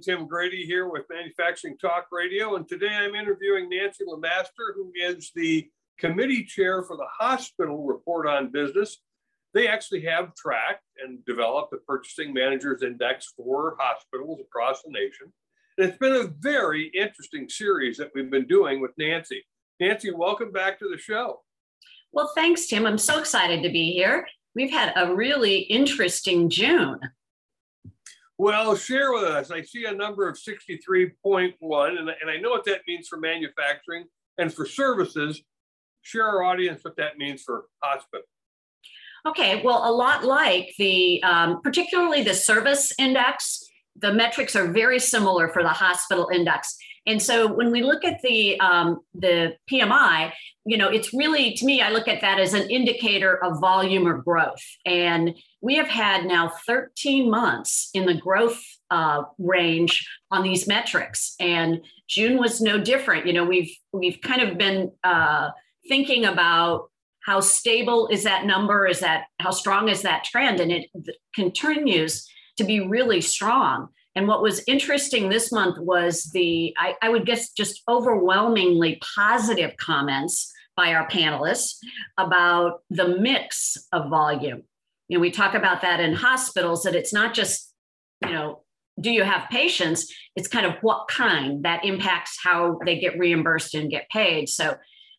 I'm Tim Grady here with Manufacturing Talk Radio, and today I'm interviewing Nancy Lamaster, who is the committee chair for the hospital report on business. They actually have tracked and developed the Purchasing Managers Index for hospitals across the nation. And it's been a very interesting series that we've been doing with Nancy. Nancy, welcome back to the show. Well, thanks, Tim. I'm so excited to be here. We've had a really interesting June. Well, share with us. I see a number of 63.1, and, and I know what that means for manufacturing and for services. Share our audience what that means for hospital. Okay, well, a lot like the, um, particularly the service index, the metrics are very similar for the hospital index. And so when we look at the um, the PMI, you know, it's really to me, I look at that as an indicator of volume or growth. And we have had now 13 months in the growth uh, range on these metrics, and June was no different. You know, we've we've kind of been uh, thinking about how stable is that number? Is that how strong is that trend? And it continues to be really strong. And what was interesting this month was the, I, I, would guess, just overwhelmingly positive comments by our panelists about the mix of volume. You know, we talk about that in hospitals that it's not just, you know, do you have patients? It's kind of what kind that impacts how they get reimbursed and get paid. So,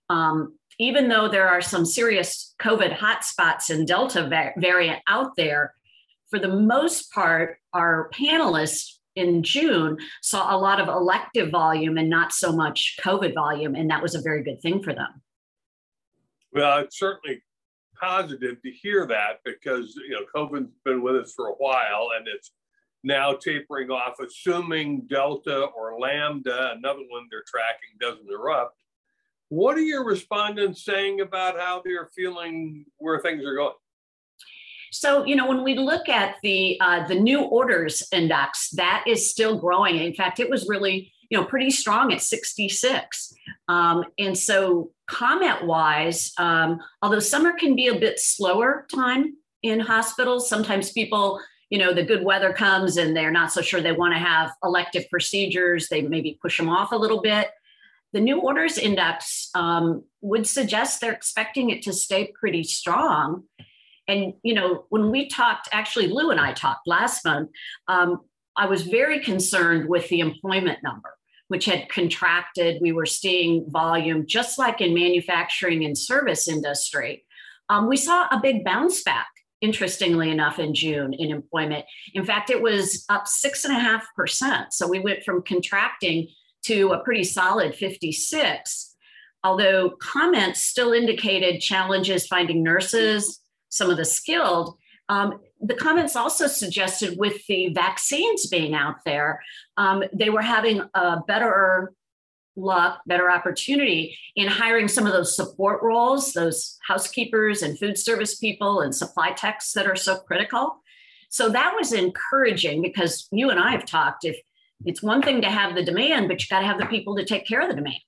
um, even though there are some serious COVID hotspots and Delta variant out there, for the most part, our panelists in June saw a lot of elective volume and not so much COVID volume, and that was a very good thing for them. Well, it's certainly positive to hear that because you know COVID's been with us for a while, and it's now tapering off, assuming Delta or Lambda, another one they're tracking, doesn't erupt. What are your respondents saying about how they're feeling where things are going? So, you know, when we look at the uh, the new orders index, that is still growing. In fact, it was really, you know, pretty strong at 66. Um, and so, comment wise, um, although summer can be a bit slower time in hospitals, sometimes people, you know, the good weather comes and they're not so sure they want to have elective procedures. They maybe push them off a little bit. The new orders index um, would suggest they're expecting it to stay pretty strong. And, you know, when we talked, actually, Lou and I talked last month, um, I was very concerned with the employment number, which had contracted. We were seeing volume, just like in manufacturing and service industry. Um, we saw a big bounce back, interestingly enough, in June in employment. In fact, it was up six and a half percent. So we went from contracting to a pretty solid 56 although comments still indicated challenges finding nurses some of the skilled, um, the comments also suggested with the vaccines being out there, um, they were having a better luck, better opportunity in hiring some of those support roles, those housekeepers and food service people and supply techs that are so critical. So that was encouraging because you and I have talked. If it's one thing to have the demand, but you got to have the people to take care of the demand.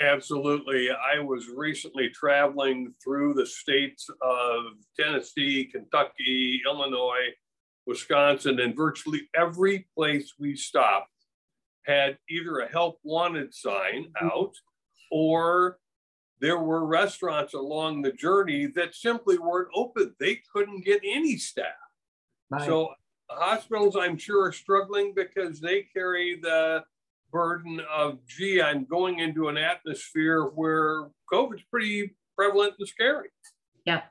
Absolutely. I was recently traveling through the states of Tennessee, Kentucky, Illinois, Wisconsin, and virtually every place we stopped had either a help wanted sign mm-hmm. out or there were restaurants along the journey that simply weren't open. They couldn't get any staff. Right. So hospitals, I'm sure, are struggling because they carry the burden of, gee, I'm going into an atmosphere where COVID's pretty prevalent and scary. Yeah.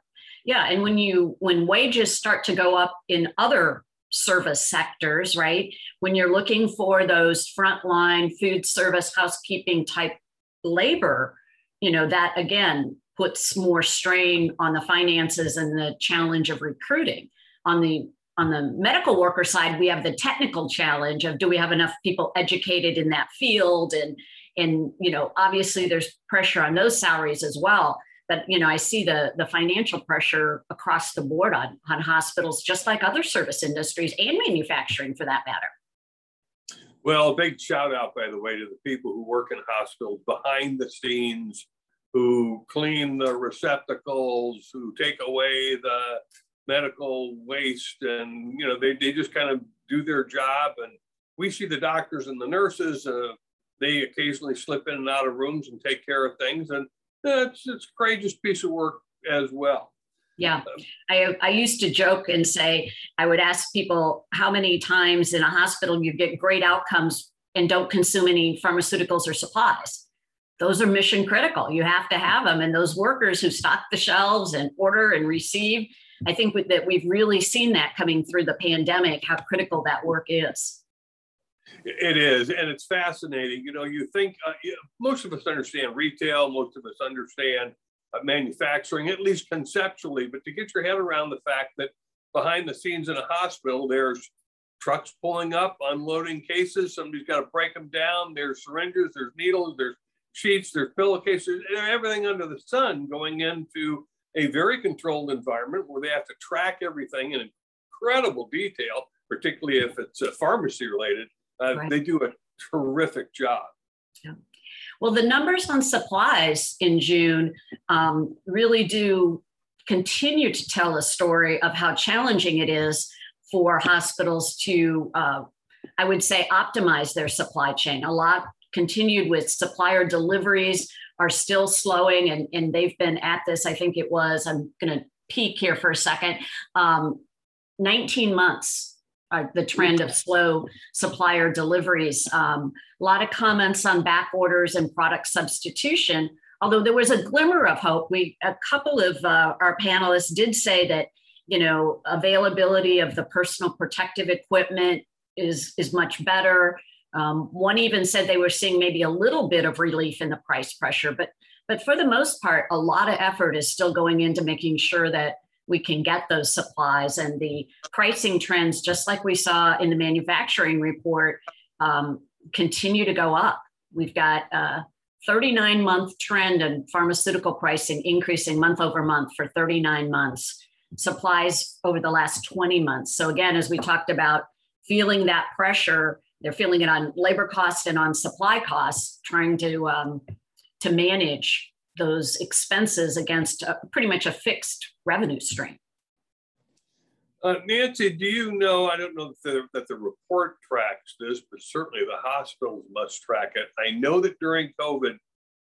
Yeah. And when you, when wages start to go up in other service sectors, right? When you're looking for those frontline food service, housekeeping type labor, you know, that again puts more strain on the finances and the challenge of recruiting. On the on the medical worker side, we have the technical challenge of do we have enough people educated in that field? And, and you know, obviously there's pressure on those salaries as well. But you know, I see the, the financial pressure across the board on, on hospitals, just like other service industries and manufacturing for that matter. Well, a big shout out, by the way, to the people who work in hospitals behind the scenes, who clean the receptacles, who take away the medical waste and you know they, they just kind of do their job and we see the doctors and the nurses. Uh, they occasionally slip in and out of rooms and take care of things, and it's it's a courageous piece of work as well. Yeah, I, I used to joke and say I would ask people how many times in a hospital you get great outcomes and don't consume any pharmaceuticals or supplies. Those are mission critical. You have to have them, and those workers who stock the shelves and order and receive. I think that we've really seen that coming through the pandemic, how critical that work is. It is, and it's fascinating. You know, you think uh, most of us understand retail, most of us understand uh, manufacturing, at least conceptually, but to get your head around the fact that behind the scenes in a hospital, there's trucks pulling up, unloading cases. Somebody's got to break them down. There's syringes, there's needles, there's sheets, there's pillowcases, everything under the sun going into a very controlled environment where they have to track everything in incredible detail, particularly if it's uh, pharmacy related. Uh, right. They do a terrific job. Yeah. Well, the numbers on supplies in June um, really do continue to tell a story of how challenging it is for hospitals to, uh, I would say, optimize their supply chain. A lot continued with supplier deliveries are still slowing, and, and they've been at this, I think it was, I'm going to peek here for a second, um, 19 months the trend of slow supplier deliveries. Um, a lot of comments on back orders and product substitution. Although there was a glimmer of hope, we a couple of uh, our panelists did say that you know availability of the personal protective equipment is is much better. Um, one even said they were seeing maybe a little bit of relief in the price pressure, but but for the most part, a lot of effort is still going into making sure that we can get those supplies and the pricing trends, just like we saw in the manufacturing report, um, continue to go up. We've got a 39 month trend in pharmaceutical pricing increasing month over month for 39 months, supplies over the last 20 months. So, again, as we talked about, feeling that pressure, they're feeling it on labor costs and on supply costs, trying to um, to manage those expenses against a, pretty much a fixed revenue stream. Uh, Nancy, do you know? I don't know that the, that the report tracks this, but certainly the hospitals must track it. I know that during COVID,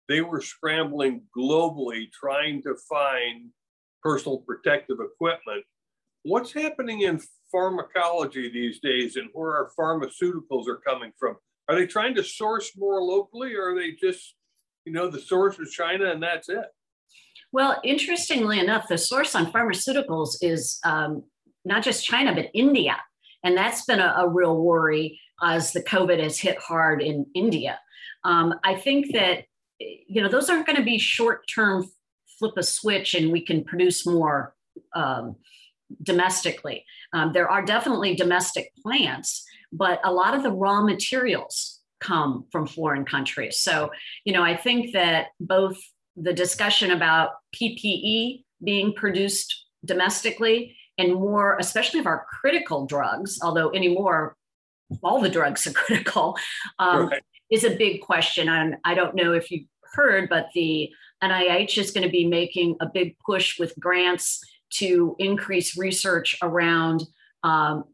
they were scrambling globally trying to find personal protective equipment. What's happening in pharmacology these days and where our pharmaceuticals are coming from? Are they trying to source more locally or are they just you know, the source is China and that's it. Well, interestingly enough, the source on pharmaceuticals is um, not just China, but India. And that's been a, a, real worry as the COVID has hit hard in India. Um, I think that, you know, those aren't going to be short term flip a switch and we can produce more um, domestically. Um, there are definitely domestic plants, but a lot of the raw materials come from foreign countries. So, you know, I think that both the discussion about PPE being produced domestically and more, especially of our critical drugs, although anymore, all the drugs are critical, um, right. is a big question. And I don't know if you heard, but the NIH is going to be making a big push with grants to increase research around um,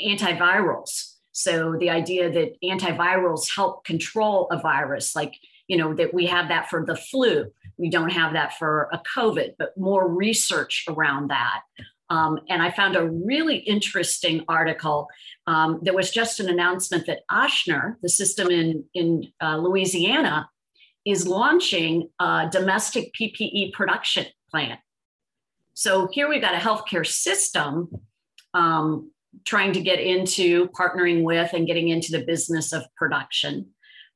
antivirals so the idea that antivirals help control a virus, like, you know, that we have that for the flu, we don't have that for a COVID, but more research around that. Um, and I found a really interesting article. Um, there was just an announcement that Ochsner, the system in, in uh, Louisiana, is launching a domestic PPE production plant. So here we've got a healthcare system um, trying to get into partnering with and getting into the business of production.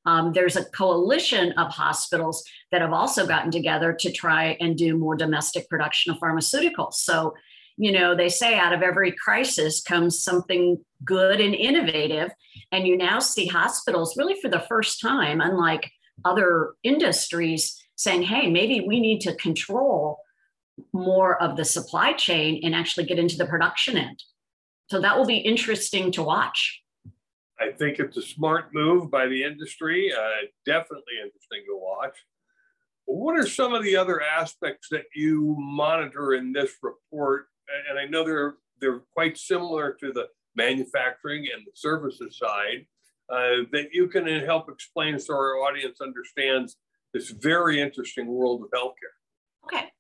Um, there's a coalition of hospitals that have also gotten together to try and do more domestic production of pharmaceuticals. So, you know, they say out of every crisis comes something good and innovative. And you now see hospitals really for the first time, unlike other industries, saying, hey, maybe we need to control more of the supply chain and actually get into the production end. So that will be interesting to watch. I think it's a smart move by the industry. Uh, definitely interesting to watch. What are some of the other aspects that you monitor in this report? And I know they're they're quite similar to the manufacturing and the services side. uh, that you can help explain so our audience understands this very interesting world of healthcare. Okay.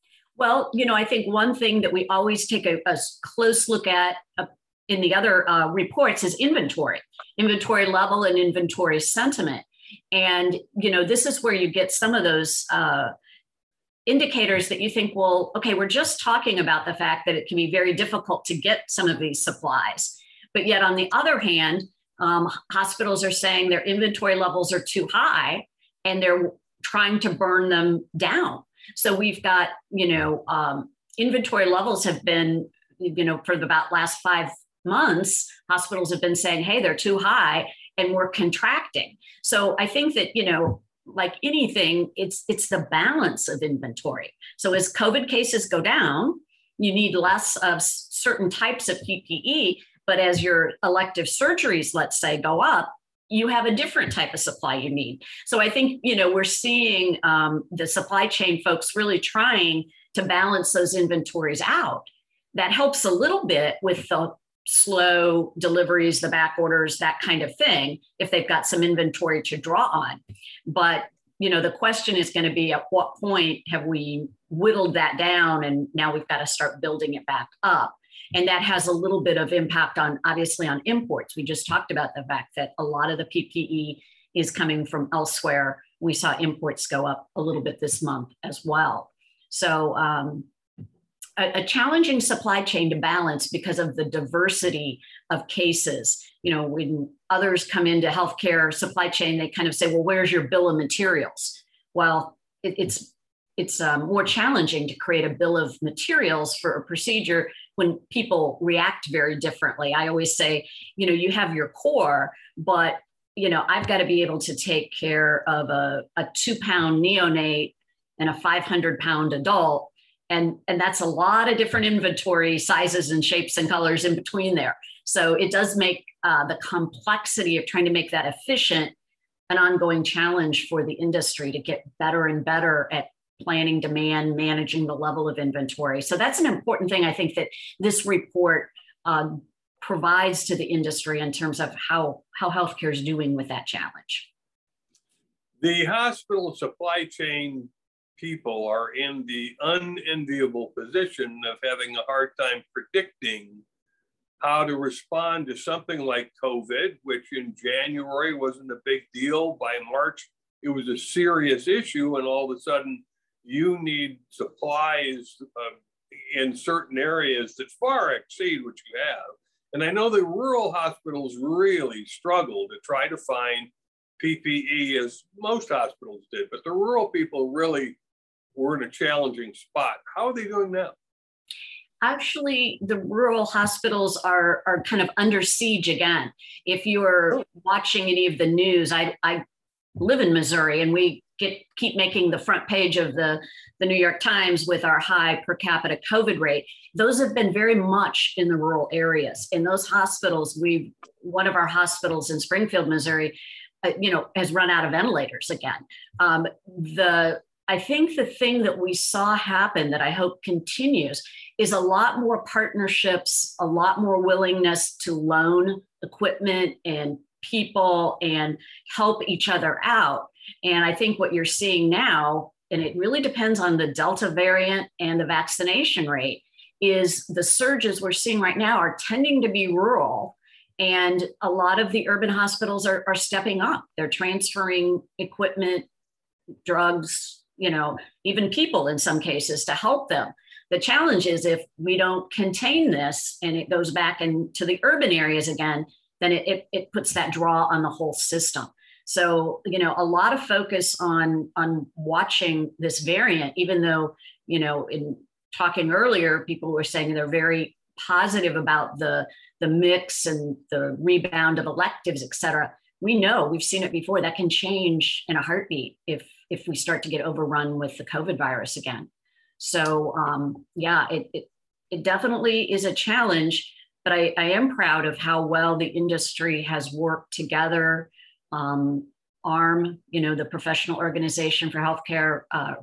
Well, you know, I think one thing that we always take a, a close look at uh, in the other uh, reports is inventory, inventory level and inventory sentiment. And, you know, this is where you get some of those uh, indicators that you think, well, okay, we're just talking about the fact that it can be very difficult to get some of these supplies. But yet, on the other hand, um, hospitals are saying their inventory levels are too high and they're trying to burn them down. So we've got, you know, um, inventory levels have been, you know, for the about last five months, hospitals have been saying, hey, they're too high and we're contracting. So I think that, you know, like anything, it's it's the balance of inventory. So as COVID cases go down, you need less of certain types of PPE, but as your elective surgeries, let's say, go up, you have a different type of supply you need. So I think you know we're seeing um, the supply chain folks really trying to balance those inventories out. That helps a little bit with the slow deliveries, the back orders, that kind of thing, if they've got some inventory to draw on. But you know the question is going to be at what point have we whittled that down and now we've got to start building it back up and that has a little bit of impact on obviously on imports. We just talked about the fact that a lot of the PPE is coming from elsewhere. We saw imports go up a little bit this month as well. So um, a, a, challenging supply chain to balance because of the diversity of cases. You know, when others come into healthcare supply chain, they kind of say, well, where's your bill of materials? Well, it, it's it's um, more challenging to create a bill of materials for a procedure when people react very differently. I always say, you know, you have your core, but you know, I've got to be able to take care of a, a two pound neonate and a 500 pound adult. And, and that's a lot of different inventory sizes and shapes and colors in between there. So it does make uh, the complexity of trying to make that efficient an ongoing challenge for the industry to get better and better at planning demand, managing the level of inventory. So that's an important thing I think that this report um, provides to the industry in terms of how, how healthcare is doing with that challenge. The hospital supply chain people are in the unenviable position of having a hard time predicting how to respond to something like COVID, which in January wasn't a big deal. By March, it was a serious issue. And all of a sudden, you need supplies uh, in certain areas that far exceed what you have. And I know the rural hospitals really struggle to try to find PPE as most hospitals did, but the rural people really were in a challenging spot. How are they doing now? Actually, the rural hospitals are, are kind of under siege again. If you're oh. watching any of the news, I, I live in Missouri and we get keep making the front page of the the New York Times with our high per capita COVID rate. Those have been very much in the rural areas. In those hospitals, we one of our hospitals in Springfield, Missouri, uh, you know, has run out of ventilators again. Um, the I think the thing that we saw happen that I hope continues is a lot more partnerships, a lot more willingness to loan equipment and people and help each other out and I think what you're seeing now, and it really depends on the Delta variant and the vaccination rate, is the surges we're seeing right now are tending to be rural. And a lot of the urban hospitals are, are stepping up. They're transferring equipment, drugs, you know, even people in some cases to help them. The challenge is if we don't contain this and it goes back into the urban areas again, then it, it, it puts that draw on the whole system. So, you know, a lot of focus on on watching this variant, even though, you know, in talking earlier, people were saying they're very positive about the the mix and the rebound of electives, et cetera. We know we've seen it before that can change in a heartbeat if if we start to get overrun with the COVID virus again. So um, yeah, it, it it definitely is a challenge, but I, I am proud of how well the industry has worked together um, AHRMM, you know, the professional organization for healthcare uh,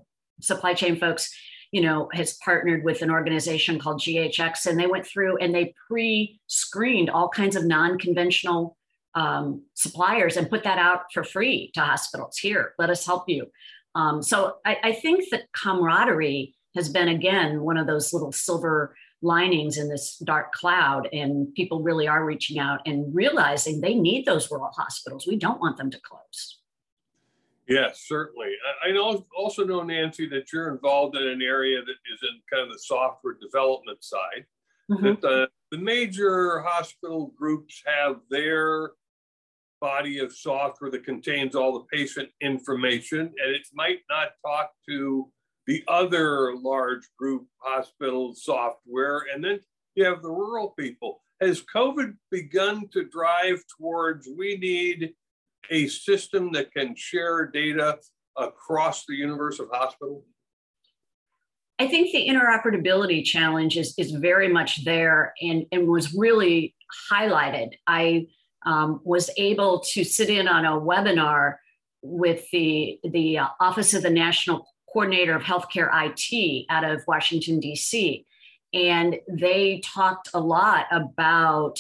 supply chain folks, you know, has partnered with an organization called GHX, and they went through and they pre-screened all kinds of non-conventional um, suppliers and put that out for free to hospitals. Here, let us help you. Um, so I, I think that camaraderie has been again one of those little silver linings in this dark cloud and people really are reaching out and realizing they need those rural hospitals. We don't want them to close. Yes certainly. I also know nancy that you're involved in an area that is in kind of the software development side mm-hmm. that the, the major hospital groups have their body of software that contains all the patient information and it might not talk to the other large group hospital software, and then you have the rural people. Has COVID begun to drive towards we need a system that can share data across the universe of hospitals? I think the interoperability challenge is, is very much there and, and was really highlighted. I um, was able to sit in on a webinar with the, the uh, Office of the National coordinator of healthcare IT out of Washington, D.C. And they talked a lot about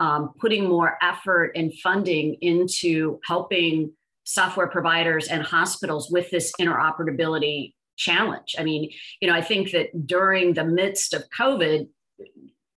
um, putting more effort and funding into helping software providers and hospitals with this interoperability challenge. I mean, you know, I think that during the midst of COVID,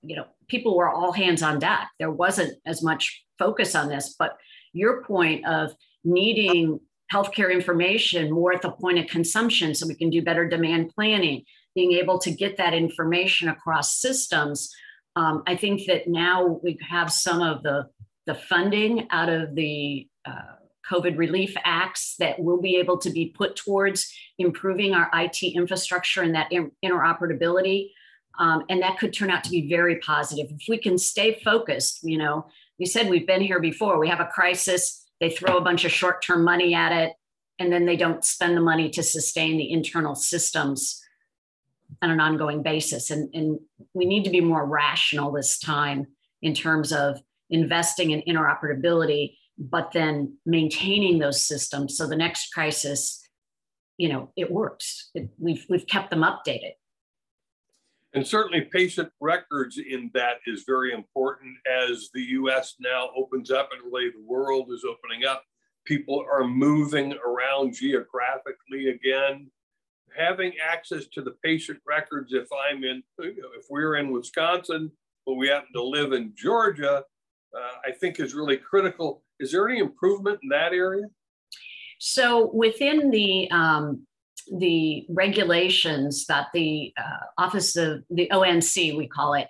you know, people were all hands on deck. There wasn't as much focus on this, but your point of needing healthcare information more at the point of consumption so we can do better demand planning, being able to get that information across systems. Um, I think that now we have some of the, the funding out of the uh, COVID relief acts that will be able to be put towards improving our IT infrastructure and that interoperability. Um, and that could turn out to be very positive. If we can stay focused, you know, we said we've been here before, we have a crisis they throw a bunch of short term money at it, and then they don't spend the money to sustain the internal systems on an ongoing basis. And, and we need to be more rational this time in terms of investing in interoperability, but then maintaining those systems so the next crisis, you know, it works. It, we've, we've kept them updated. And certainly patient records in that is very important as the US now opens up and really the world is opening up. People are moving around geographically again. Having access to the patient records, if I'm in, if we're in Wisconsin, but we happen to live in Georgia, uh, I think is really critical. Is there any improvement in that area? So within the um, the regulations that the uh, Office of the ONC, we call it,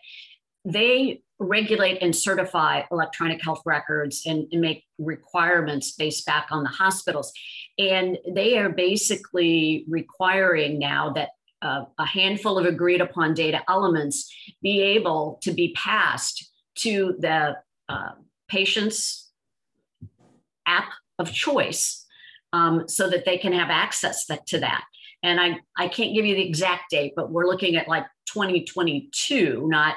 they regulate and certify electronic health records and, and, make requirements based back on the hospitals. And they are basically requiring now that uh, a handful of agreed upon data elements be able to be passed to the uh, patient's app of choice um, so that they can have access that, to that. And I, I can't give you the exact date, but we're looking at like 2022, not,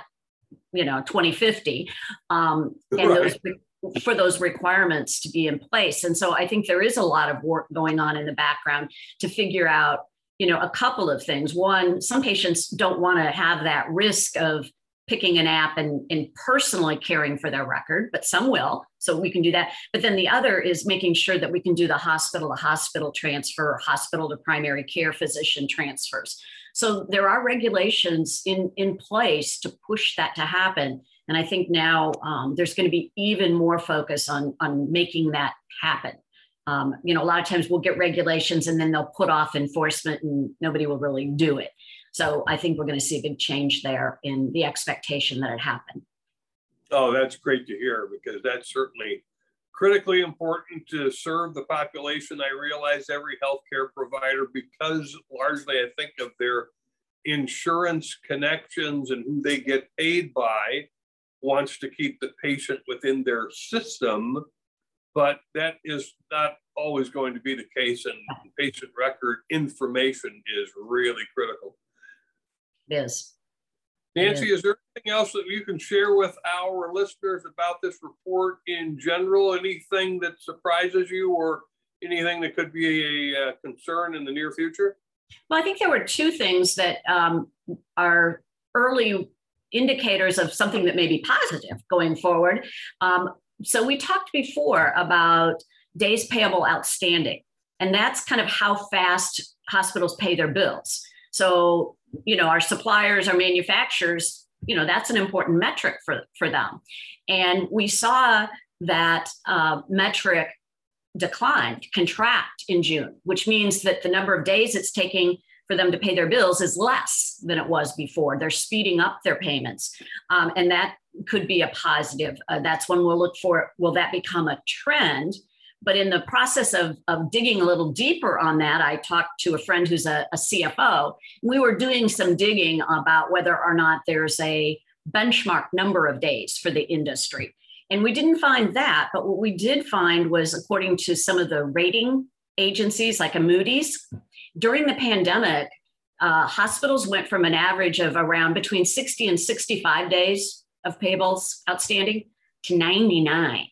you know, 2050. Um, and right. those, for those requirements to be in place. And so I think there is a lot of work going on in the background to figure out, you know, a couple of things. One, some patients don't want to have that risk of picking an app and, and personally caring for their record, but some will. So we can do that. But then the other is making sure that we can do the hospital to hospital transfer, hospital to primary care physician transfers. So there are regulations in, in place to push that to happen. And I think now um, there's going to be even more focus on, on making that happen. Um, you know, a lot of times we'll get regulations and then they'll put off enforcement and nobody will really do it. So I think we're going to see a big change there in the expectation that it happened. Oh, that's great to hear because that's certainly critically important to serve the population. I realize every healthcare provider, because largely I think of their insurance connections and who they get paid by, wants to keep the patient within their system. But that is not always going to be the case, and patient record information is really critical. yes Nancy, is there anything else that you can share with our listeners about this report in general? Anything that surprises you or anything that could be a, a concern in the near future? Well, I think there were two things that um, are early indicators of something that may be positive going forward. Um, so we talked before about days payable outstanding, and that's kind of how fast hospitals pay their bills. So, you know, our suppliers, our manufacturers, you know, that's an important metric for, for them. And we saw that uh, metric declined, contract in June, which means that the number of days it's taking for them to pay their bills is less than it was before. They're speeding up their payments. Um, and that could be a positive. Uh, that's when we'll look for will that become a trend? But in the process of, of digging a little deeper on that, I talked to a friend who's a, a CFO. We were doing some digging about whether or not there's a benchmark number of days for the industry. And we didn't find that, but what we did find was, according to some of the rating agencies like a Moody's, during the pandemic, uh, hospitals went from an average of around between 60 and 65 days of payables outstanding to 99.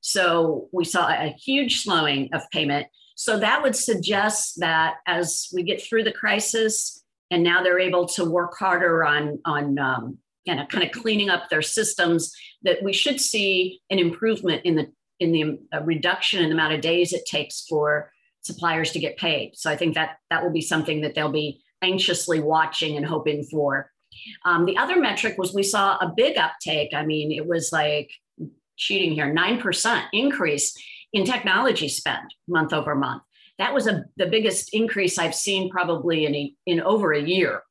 So we saw a huge slowing of payment. So that would suggest that as we get through the crisis, and now they're able to work harder on on um, you know, kind of cleaning up their systems, that we should see an improvement in the in the reduction in the amount of days it takes for suppliers to get paid. So I think that that will be something that they'll be anxiously watching and hoping for. Um, the other metric was we saw a big uptake. I mean, it was like cheating here 9% increase in technology spend month over month. That was a, the biggest increase I've seen probably in, a, in over a year.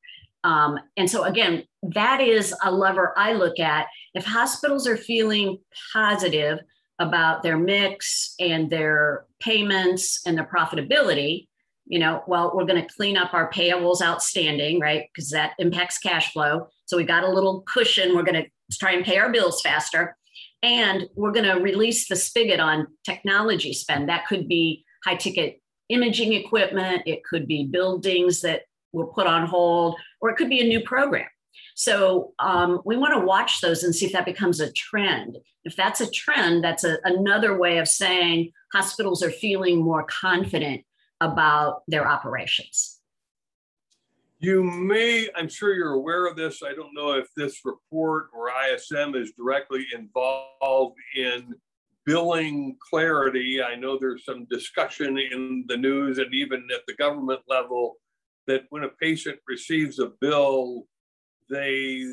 Um, and so, again, that is a lever I look at. If hospitals are feeling positive about their mix and their payments and their profitability, you know, well, we're going to clean up our payables outstanding, right? Because that impacts cash flow. So we got a little cushion. We're going to try and pay our bills faster. And we're going to release the spigot on technology spend. That could be high ticket imaging equipment, it could be buildings that were put on hold, or it could be a new program. So um, we want to watch those and see if that becomes a trend. If that's a trend, that's a, another way of saying hospitals are feeling more confident about their operations. You may, I'm sure you're aware of this. I don't know if this report or ISM is directly involved in billing clarity. I know there's some discussion in the news and even at the government level that when a patient receives a bill, they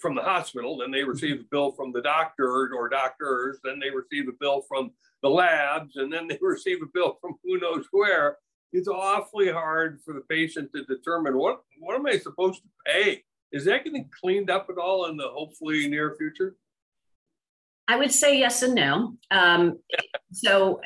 from the hospital, then they receive mm-hmm. a bill from the doctor or doctors, then they receive a bill from the labs, and then they receive a bill from who knows where it's awfully hard for the patient to determine what what am I supposed to pay? Is that getting cleaned up at all in the hopefully near future? I would say yes and no. Um, so,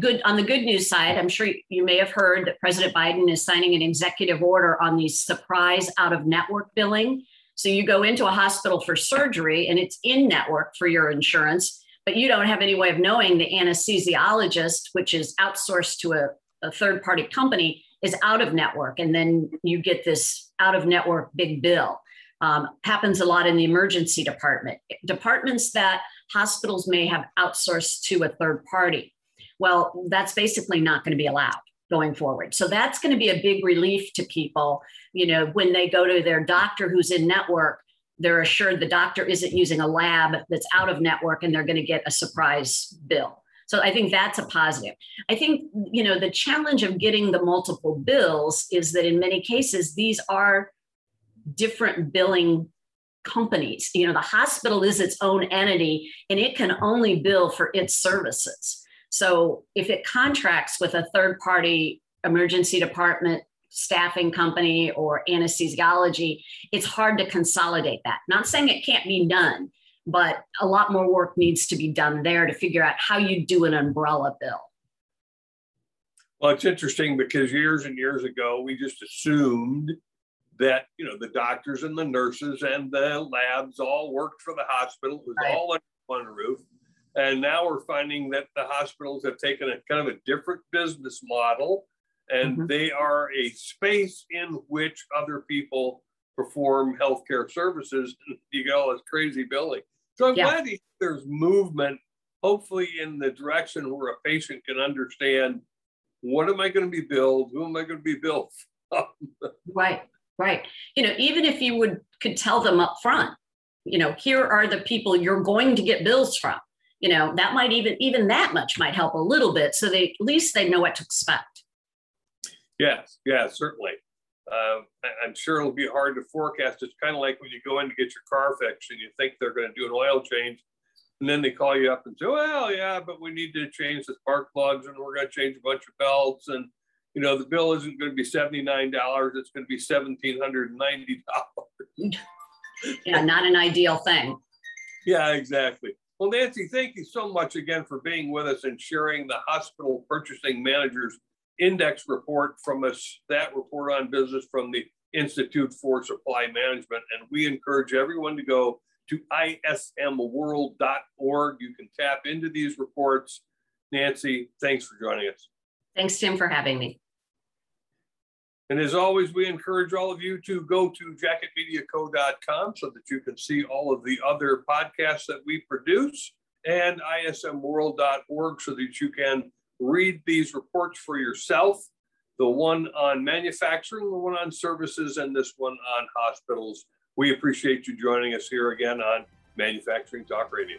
good on the good news side, I'm sure you may have heard that President Biden is signing an executive order on the surprise out of network billing. So you go into a hospital for surgery and it's in network for your insurance, but you don't have any way of knowing the anesthesiologist, which is outsourced to a a third party company is out of network and then you get this out of network big bill um, happens a lot in the emergency department departments that hospitals may have outsourced to a third party. Well that's basically not going to be allowed going forward. So that's going to be a big relief to people you know when they go to their doctor who's in network they're assured the doctor isn't using a lab that's out of network and they're going to get a surprise bill. So I think that's a positive. I think, you know, the challenge of getting the multiple bills is that in many cases, these are different billing companies. You know, the hospital is its own entity and it can only bill for its services. So if it contracts with a third party emergency department, staffing company, or anesthesiology, it's hard to consolidate that. Not saying it can't be done, but a lot more work needs to be done there to figure out how you do an umbrella bill. Well, it's interesting because years and years ago, we just assumed that you know the doctors and the nurses and the labs all worked for the hospital. It was right. all under one roof. And now we're finding that the hospitals have taken a kind of a different business model and mm-hmm. they are a space in which other people perform healthcare services. You get all this crazy billing. So I'm yeah. glad there's movement, hopefully in the direction where a patient can understand what am I going to be billed, who am I going to be billed right, right. You know, even if you would could tell them up front, you know, here are the people you're going to get bills from. you know, that might even even that much might help a little bit, so they at least they know what to expect. Yes, yeah, certainly. Uh, I'm sure it'll be hard to forecast. It's kind of like when you go in to get your car fixed and you think they're going to do an oil change, and then they call you up and say, "Well, yeah, but we need to change the spark plugs and we're going to change a bunch of belts and." You know, the bill isn't going to be $79. It's going to be $1,790. yeah, not an ideal thing. Yeah, exactly. Well, Nancy, thank you so much again for being with us and sharing the hospital purchasing managers index report from us, that report on business from the Institute for Supply Management. And we encourage everyone to go to ismworld.org. You can tap into these reports. Nancy, thanks for joining us. Thanks, Tim, for having me. And as always, we encourage all of you to go to jacketmediaco.com so that you can see all of the other podcasts that we produce and ismworld.org so that you can read these reports for yourself the one on manufacturing, the one on services, and this one on hospitals. We appreciate you joining us here again on Manufacturing Talk Radio.